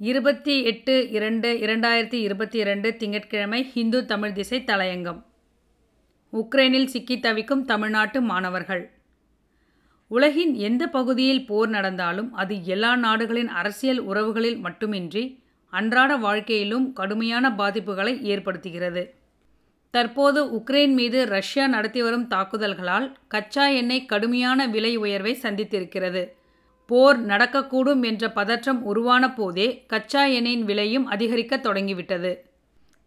இருபத்தி எட்டு இரண்டு இரண்டாயிரத்தி இருபத்தி இரண்டு திங்கட்கிழமை ஹிந்து தமிழ் திசை தலையங்கம். உக்ரைனில் சிக்கி தவிக்கும் தமிழ்நாட்டு மாணவர்கள். உலகின் எந்த பகுதியில் போர் நடந்தாலும் அது எல்லா நாடுகளின் அரசியல் உறவுகளில் மட்டுமின்றி அன்றாட வாழ்க்கையிலும் கடுமையான பாதிப்புகளை ஏற்படுத்துகிறது. தற்போது உக்ரைன் மீது ரஷ்யா நடத்தி வரும் தாக்குதல்களால் கச்சா எண்ணெய் கடுமையான விலை உயர்வை சந்தித்திருக்கிறது. போர் நடக்கக்கூடும் என்ற பதற்றம் உருவான போதே கச்சா எண்ணெயின் விலையும் அதிகரிக்க தொடங்கிவிட்டது.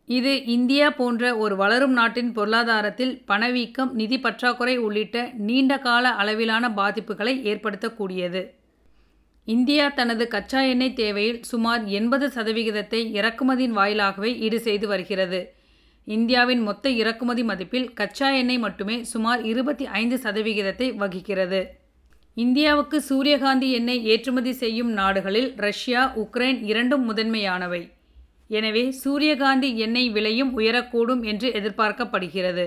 இது இந்தியா போன்ற ஒரு வளரும் நாட்டின் பொருளாதாரத்தில் பணவீக்கம் நிதி பற்றாக்குறை உள்ளிட்ட நீண்ட கால அளவிலான பாதிப்புகளை ஏற்படுத்தக்கூடியது. இந்தியா தனது கச்சா எண்ணெய் தேவையில் சுமார் எண்பது சதவிகிதத்தை இறக்குமதியின் வாயிலாகவே ஈடு செய்து வருகிறது. இந்தியாவின் மொத்த இறக்குமதி மதிப்பில் கச்சா எண்ணெய் மட்டுமே சுமார் இருபத்தி ஐந்து சதவிகிதத்தை வகிக்கிறது. இந்தியாவுக்கு சூரியகாந்தி எண்ணெய் ஏற்றுமதி செய்யும் நாடுகளில் ரஷ்யா உக்ரைன் இரண்டும் முதன்மையானவை. எனவே சூரியகாந்தி எண்ணெய் விலையும் உயரக்கூடும் என்று எதிர்பார்க்கப்படுகிறது.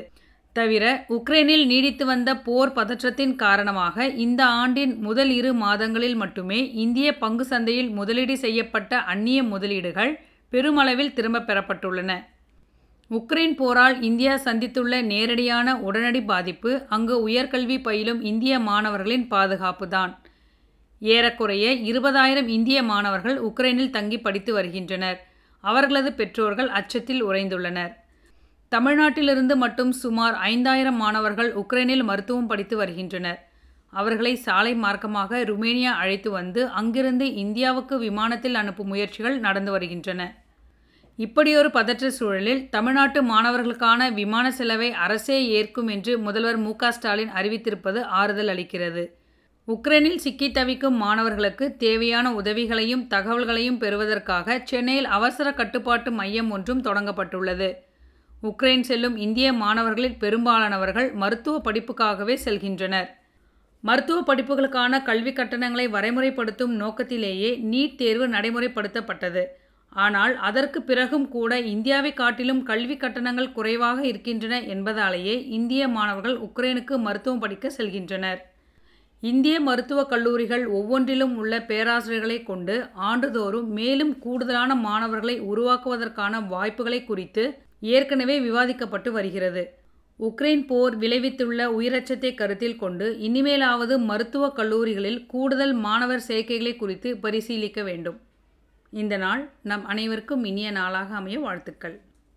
தவிர உக்ரைனில் நீடித்து வந்த போர் பதற்றத்தின் காரணமாக இந்த ஆண்டின் முதல் இரு மாதங்களில் மட்டுமே இந்திய பங்கு சந்தையில் முதலீடு செய்யப்பட்ட அந்நிய முதலீடுகள் பெருமளவில் திரும்பப் பெறப்பட்டுள்ளன. உக்ரைன் போரால் இந்தியா சந்தித்துள்ள நேரடியான உடனடி பாதிப்பு அங்கு உயர்கல்வி பயிலும் இந்திய மாணவர்களின் பாதுகாப்பு தான் ஏறக்குறைய இருபதாயிரம் இந்திய மாணவர்கள் உக்ரைனில் தங்கி படித்து வருகின்றனர். அவர்களது பெற்றோர்கள் அச்சத்தில் உறைந்துள்ளனர். தமிழ்நாட்டிலிருந்து மட்டும் சுமார் ஐந்தாயிரம் மாணவர்கள் உக்ரைனில் மருத்துவம் படித்து வருகின்றனர். அவர்களை சாலை மார்க்கமாக ருமேனியா அழைத்து வந்து அங்கிருந்து இந்தியாவுக்கு விமானத்தில் அனுப்பும் முயற்சிகள் நடந்து வருகின்றன. இப்படியொரு பதற்ற சூழலில் தமிழ்நாட்டு மாணவர்களுக்கான விமான செலவை அரசே ஏற்கும் என்று முதல்வர் மு ஸ்டாலின் அறிவித்திருப்பது ஆறுதல் அளிக்கிறது. உக்ரைனில் சிக்கி தவிக்கும் மாணவர்களுக்கு தேவையான உதவிகளையும் தகவல்களையும் பெறுவதற்காக சென்னையில் அவசர கட்டுப்பாட்டு மையம் ஒன்றும் தொடங்கப்பட்டுள்ளது. உக்ரைன் செல்லும் இந்திய மாணவர்களில் பெரும்பாலானவர்கள் மருத்துவ படிப்புக்காகவே செல்கின்றனர். மருத்துவ படிப்புகளுக்கான கல்வி கட்டணங்களை வரைமுறைப்படுத்தும் நோக்கத்திலேயே நீட் தேர்வு நடைமுறைப்படுத்தப்பட்டது. ஆனால் அதற்கு பிறகும் கூட இந்தியாவை காட்டிலும் கல்வி கட்டணங்கள் குறைவாக இருக்கின்றன என்பதாலேயே இந்திய மாணவர்கள் உக்ரைனுக்கு மருத்துவம் படிக்க செல்கின்றனர். இந்திய மருத்துவக் கல்லூரிகள் ஒவ்வொன்றிலும் உள்ள பேராசிரியர்களை கொண்டு ஆண்டுதோறும் மேலும் கூடுதலான மாணவர்களை உருவாக்குவதற்கான வாய்ப்புகளை குறித்து ஏற்கனவே விவாதிக்கப்பட்டு வருகிறது. உக்ரைன் போர் விளைவித்துள்ள உயிரச்சத்தை கருத்தில் கொண்டு இனிமேலாவது மருத்துவக் கல்லூரிகளில் கூடுதல் மாணவர் சேர்க்கைகளை குறித்து பரிசீலிக்க வேண்டும். இந்த நாள் நம் அனைவருக்கும் இனிய நாளாக அமைய வாழ்த்துக்கள்.